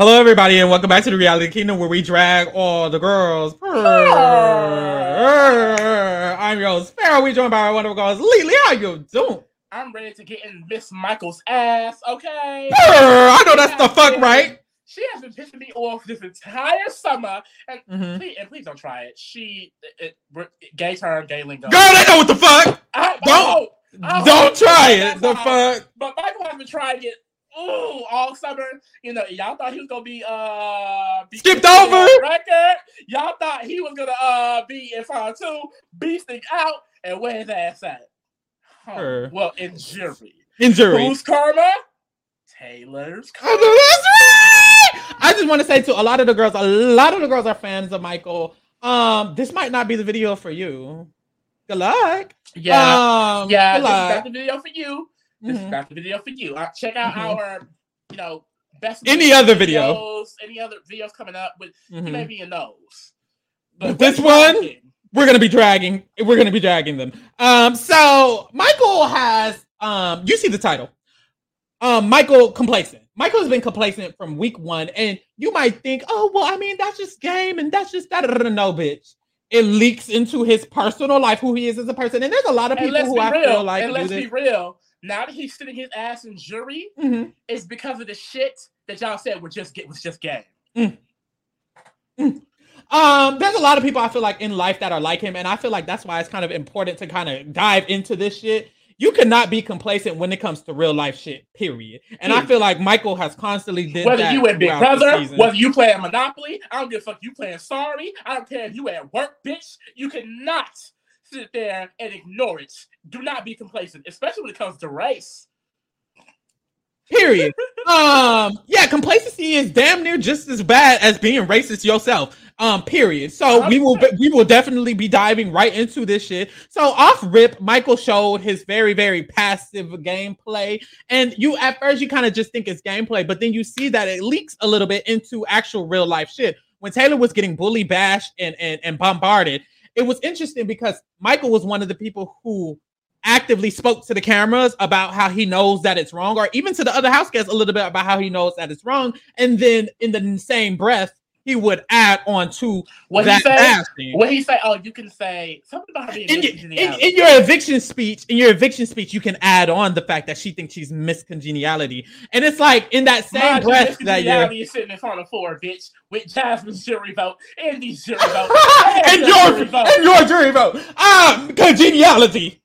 Hello, everybody, and welcome back to the Reality Kingdom, where we drag all the girls. I'm your Sparrow. We joined by our wonderful girls. Lily, how you doing? I'm ready to get in Miss Michael's ass, okay? I know that's the fuck right. She has been pissing me off this entire summer, and Mhm. please, and please don't try it. She, it, it, gay term, gay lingo. Girl, they know what the fuck. I, don't- I- Don't try it. The fuck. But Michael has been trying it. Ooh, all summer. You know, y'all thought he was gonna be uh be Skipped over? record. Y'all thought he was gonna uh be in front two, beasting out, and where his ass at? Huh. Sure. Well, in jury. Injury. Who's karma? Taylor's karma. know that's right. I just want to say to a lot of the girls, a lot of the girls are fans of Michael. Um, this might not be the video for you. Good luck. Yeah. Um, yeah, good this is luck. not the video for you. This is Mhm. not the video for you. Uh, check out Mhm. our, you know, best Any other video. videos, Any other videos coming up with Mhm. you may be in those. But this one? talking. we're gonna be dragging we're gonna be dragging them um so michael has um you see the title um michael complacent michael has been complacent from week one and you might think oh well i mean that's just game and that's just that no bitch it leaks into his personal life who he is as a person and there's a lot of And people let's who be i real. feel like and let's be real. Now that he's sitting his ass in jury, Mhm. it's because of the shit that y'all said was just get was just game. Um, there's a lot of people I feel like in life that are like him, and I feel like that's why it's kind of important to kind of dive into this shit. You cannot be complacent when it comes to real life shit, period. And I feel like Michael has constantly did Whether you in Big Brother, whether you playing Monopoly, I don't give a fuck. You playing Sorry, I don't care if you at work, bitch. You cannot sit there and ignore it. Do not be complacent, especially when it comes to race. period. um, yeah, complacency is damn near just as bad as being racist yourself. Um, period. So we will we will definitely be diving right into this shit. So off rip, Michael showed his very very passive gameplay, and you at first you kind of just think it's gameplay, but then you see that it leaks a little bit into actual real life shit. When Taylor was getting bully bashed and and, and bombarded, it was interesting because Michael was one of the people who actively spoke to the cameras about how he knows that it's wrong, or even to the other house guests a little bit about how he knows that it's wrong. And then in the same breath, he would add on to What that he said. What he say? Oh, you can say something about being In, your- in, in your eviction speech, in your eviction speech, you can add on the fact that she thinks she's miscongeniality, and it's like in that same you, breath that you're sitting in front of four, bitch, with Jasmine's jury vote, Indy's jury vote, and your your jury vote. and your jury vote. Um, congeniality.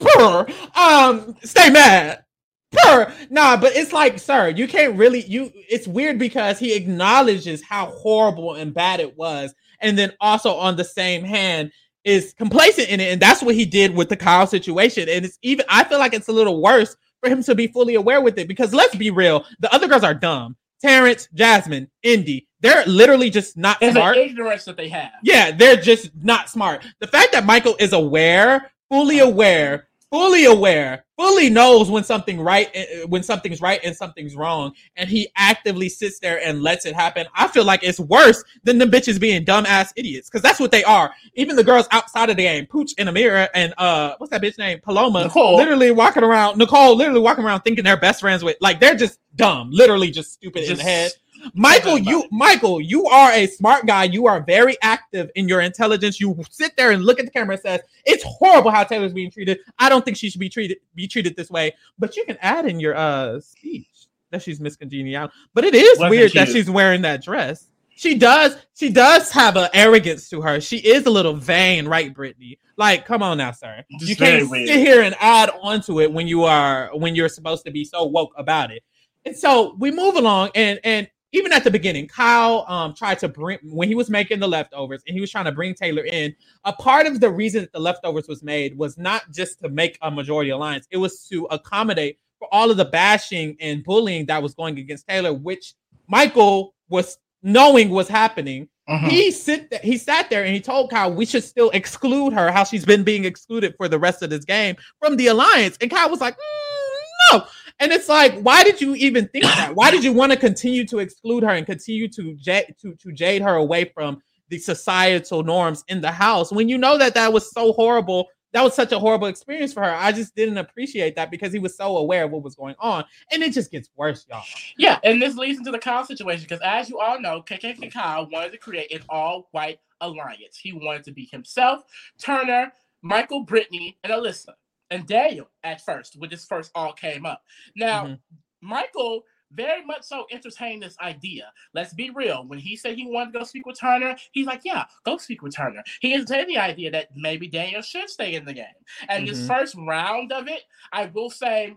Purr. Um, stay mad. Purr. Nah, but it's like, sir, you can't really. You. It's weird because he acknowledges how horrible and bad it was, and then also on the same hand is complacent in it, and that's what he did with the Kyle situation. And it's even. I feel like it's a little worse for him to be fully aware with it because let's be real, the other girls are dumb. Terrance, Jasmine, Indy, they're literally just not It's smart. an ignorance that they have. Yeah, they're just not smart. The fact that Michael is aware, fully aware, fully aware, fully knows when something right uh, when something's right and something's wrong, and he actively sits there and lets it happen. I feel like it's worse than the bitches being dumbass idiots because that's what they are. Even the girls outside of the game, Pooch and Ameerah and uh, what's that bitch name? Paloma, Nicolle. literally walking around. Nicolle, literally walking around thinking they're best friends with. Like they're just dumb, literally just stupid in the head. Michael, you. Michael, you are a smart guy. You are very active in your intelligence. You sit there and look at the camera and says, "It's horrible how Taylor's being treated. I don't think she should be treated be treated this way." But you can add in your uh speech that she's miscongenial. But it is Wasn't weird that cute. she's wearing that dress. She does. She does have an arrogance to her. She is a little vain, right, Brittany? Like, come on now, sir. Just you can't weird. sit here and add onto it when you are when you're supposed to be so woke about it. And so we move along, and and even at the beginning, Kyle um tried to bring when he was making the leftovers and he was trying to bring Taylor in. A part of the reason that the leftovers was made was not just to make a majority alliance; it was to accommodate for all of the bashing and bullying that was going against Taylor, which Michael was knowing was happening. Mhm. He sit th- he sat there and he told Kyle we should still exclude her, how she's been being excluded for the rest of this game from the alliance. And Kyle was like, "Mm, no. And it's like, why did you even think that? Why did you want to continue to exclude her and continue to ja- to to jade her away from the societal norms in the house when you know that that was so horrible that was such a horrible experience for her. I just didn't appreciate that because he was so aware of what was going on, and it just gets worse, y'all. Yeah, and this leads into the Kyle situation because, as you all know, KKK Kyle wanted to create an all-white alliance. He wanted to be himself, Turner, Michael, Brittany, and Alyssa, and Daniel at first when this first all came up. Now, mm-hmm. Michael very much so entertained this idea. Let's be real. When he said he wanted to go speak with Turner, he's like, yeah, go speak with Turner. He entertained the idea that maybe Daniel should stay in the game. And mm-hmm. this first round of it, I will say,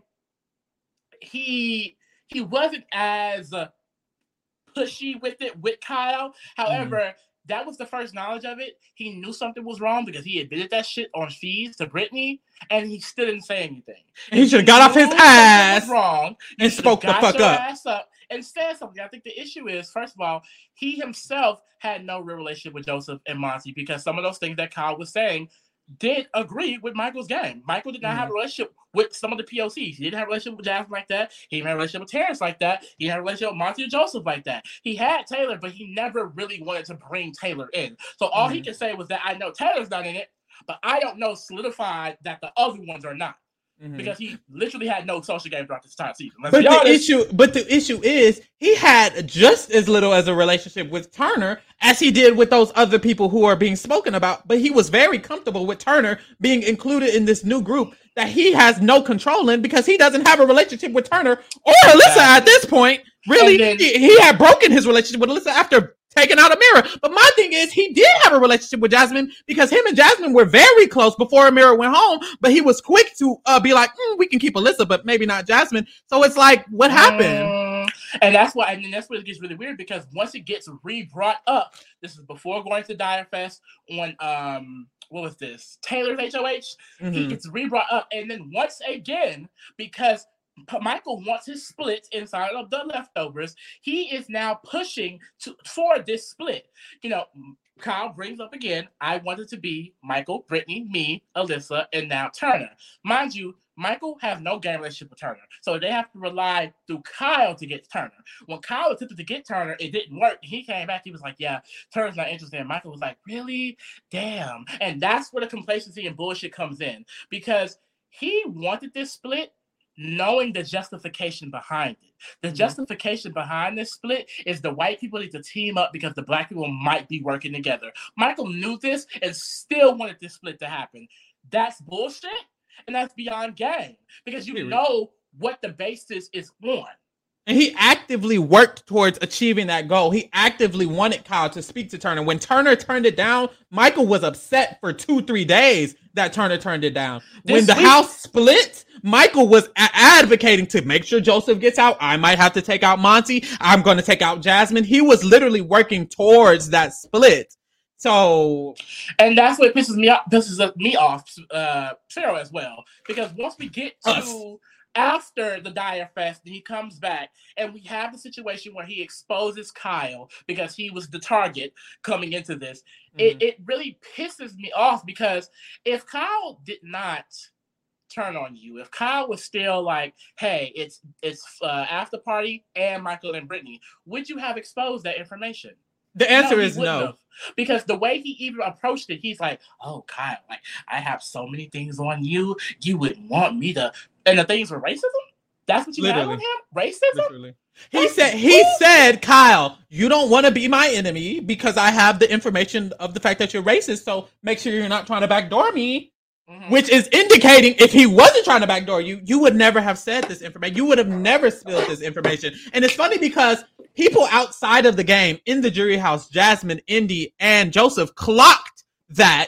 he he wasn't as pushy with it with Kyle. Mm-hmm. However, mm-hmm that was the first knowledge of it. He knew something was wrong because he admitted that shit on fees to Brittany, and he still didn't say anything. he should have got off his ass wrong and spoke the fuck up. Ass up and said something. I think the issue is, first of all, he himself had no real relationship with Joseph and Monte because some of those things that Kyle was saying did agree with Michael's game. Michael did not mm-hmm. have a mm-hmm. relationship with some of the POCs. He didn't have a relationship with Jasmine like that. He didn't have a relationship with Terrance like that. He had a relationship with Monte Joseph like that. He had Taylor, but he never really wanted to bring Taylor in. So all mm-hmm. he can say was that I know Taylor's not in it, but I don't know solidified that the other ones are not. Mm-hmm. Because he literally had no social game throughout this entire season. Let's but the honest. issue, but the issue is, he had just as little as a relationship with Turner as he did with those other people who are being spoken about. But he was very comfortable with Turner being included in this new group that he has no control in because he doesn't have a relationship with Turner or Alyssa at this point. Really, then, he, he, had broken his relationship with Alyssa after taking out Ameerah. But my thing is, he did have a relationship with Jasmine because him and Jasmine were very close before Ameerah went home. But he was quick to uh, be like, mm, "We can keep Alyssa, but maybe not Jasmine." So it's like, what happened? Mm, and that's why, and that's where it gets really weird because once it gets re-brought up, this is before going to Dyre Fest on um what was this Taylor's HOH. Mm-hmm. He gets re-brought up, and then once again because Michael wants his split inside of the leftovers. He is now pushing to for this split. You know, Kyle brings up again, I wanted to be Michael, Brittany, me, Alyssa, and now Turner. Mind you, Michael has no game relationship with Turner. So they have to rely through Kyle to get Turner. When Kyle attempted to get Turner, it didn't work. He came back, he was like, Yeah, Turner's not interested. And Michael was like, Really? Damn. And that's where the complacency and bullshit comes in because he wanted this split knowing the justification behind it. The mm-hmm. justification behind this split is the white people need to team up because the black people might be working together. Michael knew this and still wanted this split to happen. That's bullshit and that's beyond game because you know what the basis is on. And he actively worked towards achieving that goal. He actively wanted Kyle to speak to Turner. When Turner turned it down, Michael was upset for two, three days that Turner turned it down. This when the week- house split, Michael was a- advocating to make sure Joseph gets out. I might have to take out Monte. I'm going to take out Jasmine. He was literally working towards that split. So, and that's what pisses me off. Pisses me off, uh, Pharaoh as well, because once we get to Us after the Dyre Fest, he comes back, and we have the situation where he exposes Kyle because he was the target coming into this. Mm-hmm. It, it really pisses me off because if Kyle did not turn on you, if Kyle was still like, "Hey, it's it's uh, after party and Michael and Brittany," would you have exposed that information? The answer no, is no. Have. Because the way he even approached it, he's like, "Oh, Kyle, like I have so many things on you. You would want me to and the things were racism. That's what you got with him? Racism? Literally. He said he said, Kyle, you don't want to be my enemy because I have the information of the fact that you're racist. So make sure you're not trying to backdoor me. Mm-hmm. Which is indicating if he wasn't trying to backdoor you, you would never have said this information. You would have never spilled this information. And it's funny because people outside of the game in the jury house, Jasmine, Indy, and Joseph clocked that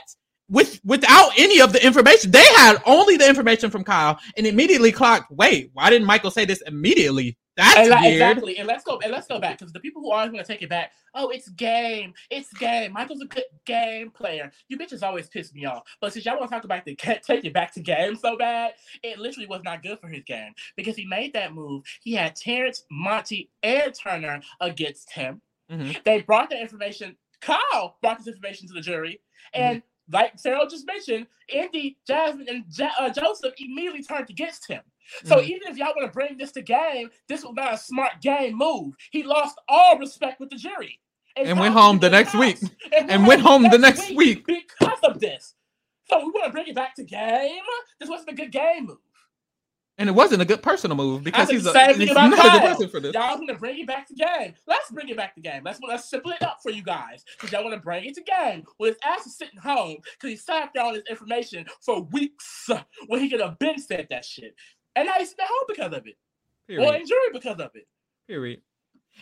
with without any of the information. They had only the information from Kyle and immediately clocked. Wait, why didn't Michael say this immediately? That's and, weird. Exactly. And let's go and let's go back because the people who are going to take it back. Oh, it's game. It's game. Michael's a good game player. You bitches always piss me off. But since y'all want to talk about the take it back to game so bad, it literally was not good for his game because he made that move. He had Terrance, Monte, and Turner against him. Mm-hmm. They brought the information. Kyle brought this information to the jury, and mm-hmm like Sarah just mentioned, Indy, Jasmine, and uh, Joseph immediately turned against him. So mm-hmm. even if y'all want to bring this to game, this was not a smart game move. He lost all respect with the jury. And, and went home the next house. week. And, and went home the next week, week because of this. So we want to bring it back to game. This wasn't a good game move. And it wasn't a good personal move because he's, a, he's not a good person for this. Y'all want to bring it back to game. Let's bring it back to game. Let's let's simple it up for you guys because y'all want to bring it to game. Well, his ass is sitting home because he sat down on his information for weeks when he could have been said that shit, and I sitting at home because of it, Period. or injury because of it. Period.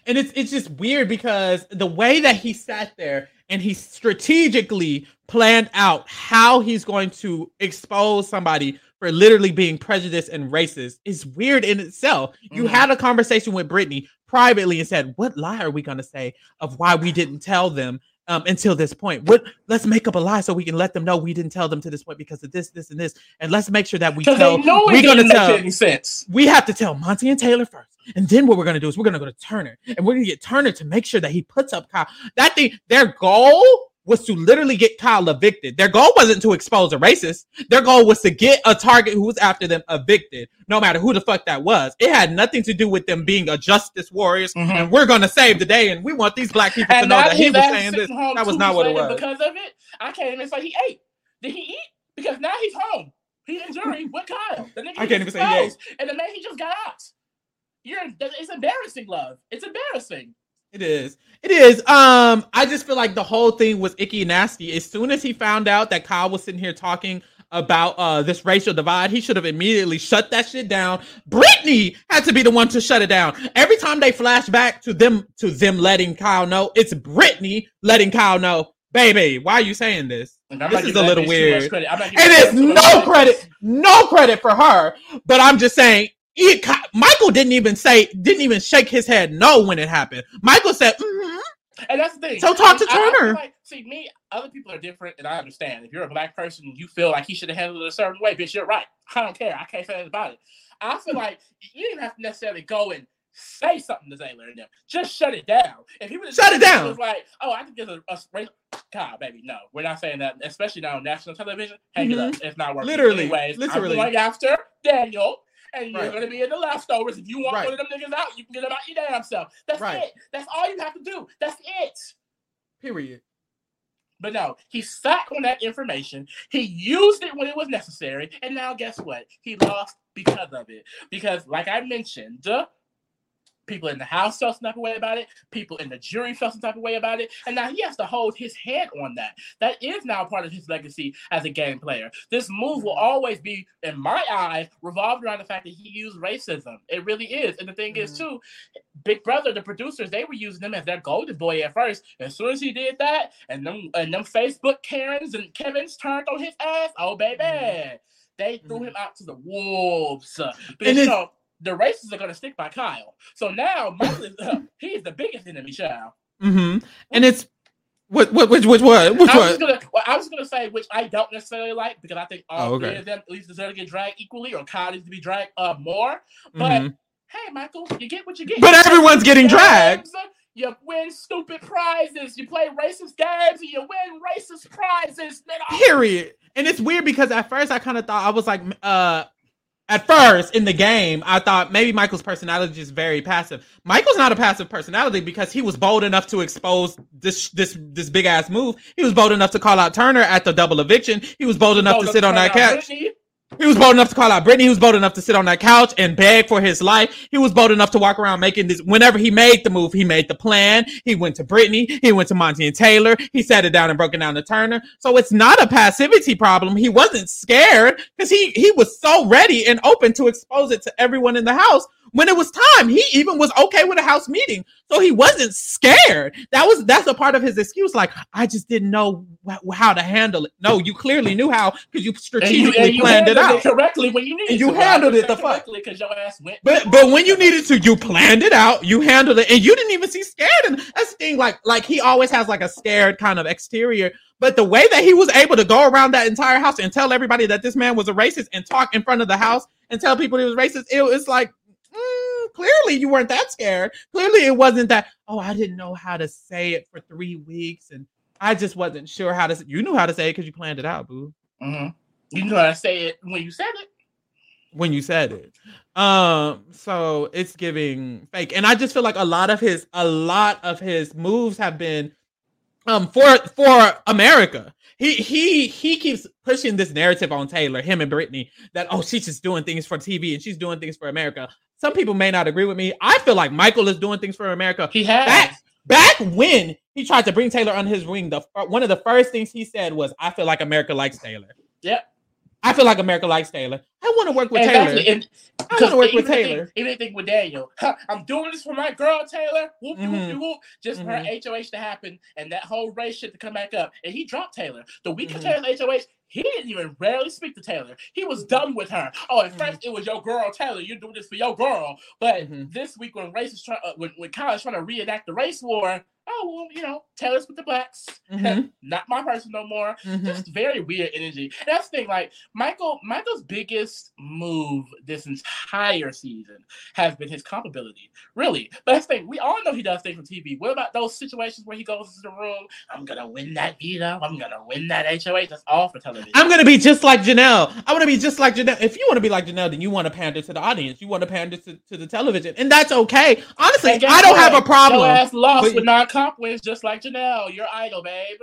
And it's it's just weird because the way that he sat there and he strategically planned out how he's going to expose somebody for literally being prejudiced and racist is weird in itself. Mm-hmm. You had a conversation with Brittany privately and said, "What lie are we going to say of why we didn't tell them um, until this point? What? Let's make up a lie so we can let them know we didn't tell them to this point because of this, this, and this, and let's make sure that we tell. We're going to tell. Any sense. We have to tell Monte and Taylor first, and then what we're going to do is we're going to go to Turner, and we're going to get Turner to make sure that he puts up Kyle. That thing, their goal was to literally get Kyle evicted. Their goal wasn't to expose a racist. Their goal was to get a target who was after them evicted, no matter who the fuck that was. It had nothing to do with them being a justice warriors mm-hmm. and we're going to save the day and we want these black people and to know that he was saying this. That was not what it was. Because of it, I can't even say he ate. Did he eat? Because now he's home. He in jury with Kyle. The nigga I can't even say he ate. And the man he just got out. You're, it's embarrassing, love. It's embarrassing. It is. It is. Um, I just feel like the whole thing was icky and nasty. As soon as he found out that Kyle was sitting here talking about uh this racial divide, he should have immediately shut that shit down. Brittany had to be the one to shut it down. Every time they flash back to them to them letting Kyle know, it's Brittany letting Kyle know, baby, why are you saying this? This is a little weird. It is no credit, no credit for her. But I'm just saying he, Michael didn't even say, didn't even shake his head no when it happened. Michael said, mm-hmm. And that's the thing. So talk to Turner. like, see, me, other people are different, and I understand. If you're a black person, you feel like he should have handled it a certain way, bitch, you're right. I don't care. I can't say anything about it. I feel like you didn't have to necessarily go and say something to and them. Just shut it down. If he was shut it down, was like, oh, I think there's a, a God, baby, no, we're not saying that. Especially now on national television, hang mm-hmm. it up. It's not working. Literally, anyways. Literally, I'm going after Daniel and you're gonna be in the leftovers. If you want right. one of them niggas out, you can get them out your damn self. That's right. it. That's all you have to do. That's it. Period. But no, he sat on that information. He used it when it was necessary, and now guess what? He lost because of it. Because, like I mentioned, People in the house felt some type of way about it. People in the jury felt some type of way about it. And now he has to hold his head on that. That is now part of his legacy as a game player. This move will always be, in my eyes, revolved around the fact that he used racism. It really is. And the thing mm-hmm. is, too, Big Brother, the producers, they were using him as their golden boy at first. As soon as he did that, and them and them Facebook Karens and Kevin's turned on his ass, oh baby. Mm-hmm. They threw mm-hmm. him out to the wolves. And you know, the racists are going to stick by Kyle. So now Michael is uh, he is the biggest enemy child. Mm-hmm. And it's what what which which what which I was gonna well, I was gonna say which I don't necessarily like because I think all oh, okay. three of them at least deserve to get dragged equally or Kyle needs to be dragged up more. But mm-hmm. hey, Michael, you get what you get. But everyone's getting dragged. You win stupid prizes. You play racist games and you win racist prizes. Period. And it's weird because at first I kind of thought I was like, uh, at first in the game, I thought maybe Michael's personality is very passive. Michael's not a passive personality because he was bold enough to expose this this this big ass move. He was bold enough to call out Turner at the double eviction. He was bold enough to sit on that couch. He was bold enough to call out Brittany. He was bold enough to sit on that couch and beg for his life. He was bold enough to walk around making this. Whenever he made the move, he made the plan. He went to Brittany. He went to Monte and Taylor. He sat it down and broke it down to Turner. So it's not a passivity problem. He wasn't scared because he, he was so ready and open to expose it to everyone in the house when it was time. He even was okay with a house meeting. So he wasn't scared. That was that's a part of his excuse. Like I just didn't know wh- how to handle it. No, you clearly knew how because you strategically and you, and you planned it out it correctly when you needed. And you to, handled it the fuck because your ass went. But but when you needed to, you planned it out. You handled it, and you didn't even see scared. And that's the thing. Like like he always has like a scared kind of exterior. But the way that he was able to go around that entire house and tell everybody that this man was a racist and talk in front of the house and tell people he was racist, it was like clearly you weren't that scared. Clearly it wasn't that, oh, I didn't know how to say it for three weeks and I just wasn't sure how to. say You knew how to say it because you planned it out, boo. Mm-hmm. You knew how to say it when you said it. When you said it, um, so it's giving fake, and I just feel like a lot of his, a lot of his moves have been um for for America. He he he keeps pushing this narrative on Taylor, him and Brittany, that oh she's just doing things for TV and she's doing things for America. Some people may not agree with me. I feel like Michael is doing things for America. He has. Back, back when he tried to bring Taylor on his wing, the one of the first things he said was, "I feel like America likes Taylor." Yep. I feel like America likes Taylor. I want to work with exactly. Taylor. I want to work with Taylor. Thing, even think with Daniel, I'm doing this for my girl Taylor. Whoop, mm-hmm. whoop, Just mm-hmm. for her HOH to happen and that whole race shit to come back up. And he dropped Taylor. The week mm-hmm. of Taylor's HOH, he didn't even rarely speak to Taylor. He was done with her. Oh, at first mm-hmm. it was your girl Taylor. You're doing this for your girl. But mm-hmm. this week when race is trying, uh, when when Kyle is trying to reenact the race war, oh well, you know, Taylor's with the blacks. Mm-hmm. Not my person no more. Mm-hmm. Just very weird energy. And that's the thing, like Michael, Michael's biggest move this entire season has been his compatibility. Really. But that's the thing, we all know he does things on TV. What about those situations where he goes into the room? I'm gonna win that beat up, I'm gonna win that HOH. That's all for television. I'm gonna be just like Janelle. I wanna be just like Janelle. If you want to be like Janelle, then you want to pander to the audience. You want to pander to, to the television. And that's okay. Honestly, I don't have a problem. Your ass lost but, with non comp wins just like Janelle, your idol, babe.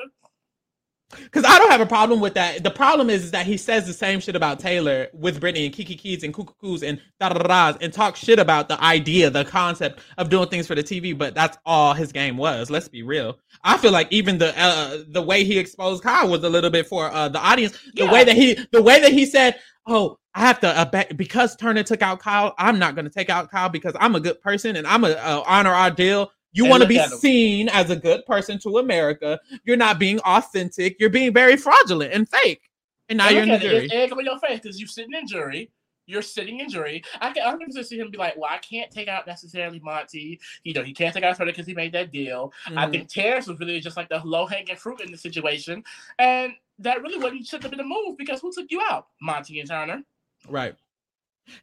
Because I don't have a problem with that. The problem is, is, that he says the same shit about Taylor with Brittany and Kiki Keys and Cuckoos and da da da and talk shit about the idea, the concept of doing things for the TV. But that's all his game was. Let's be real. I feel like even the uh, the way he exposed Kyle was a little bit for uh, the audience. The yeah. way that he the way that he said, "Oh, I have to uh, because Turner took out Kyle. I'm not going to take out Kyle because I'm a good person and I'm a uh, honor our deal." You want to be seen as a good person to America. You're not being authentic. You're being very fraudulent and fake. And now and you're in the jury. It's egg on your face because you're sitting in jury. You're sitting in jury. I can I can see him be like, well, I can't take out necessarily Monte. You know, he can't take out Twitter because he made that deal. Mm-hmm. I think Terrance was really just like the low hanging fruit in the situation, and that really wasn't should have been a move because who took you out, Monte and Turner? Right.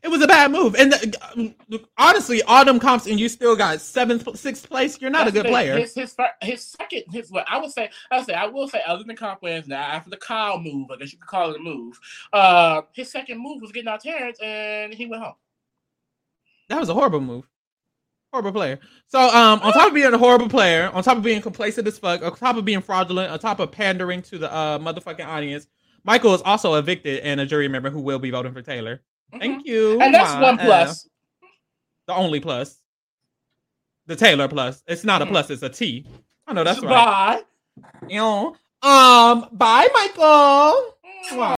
It was a bad move. And the, honestly, Autumn comps and you still got seventh, sixth place. You're not That's a good his, player. His, his his second his what I would say I say I will say other than comp wins now after the Kyle move, I guess you could call it a move. Uh, his second move was getting out Terrance and he went home. That was a horrible move. Horrible player. So um on top of being a horrible player, on top of being complacent as fuck, on top of being fraudulent, on top of pandering to the uh motherfucking audience, Michael is also evicted and a jury member who will be voting for Taylor. Mm-hmm. Thank you. And that's one plus. the only plus. The Taylor plus. It's not a mm. plus, it's a T. I know that's right. Bye. You know, um, bye, Michael.